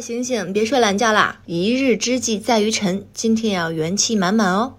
醒醒别睡懒觉啦。一日之计在于晨今天要元气满满哦。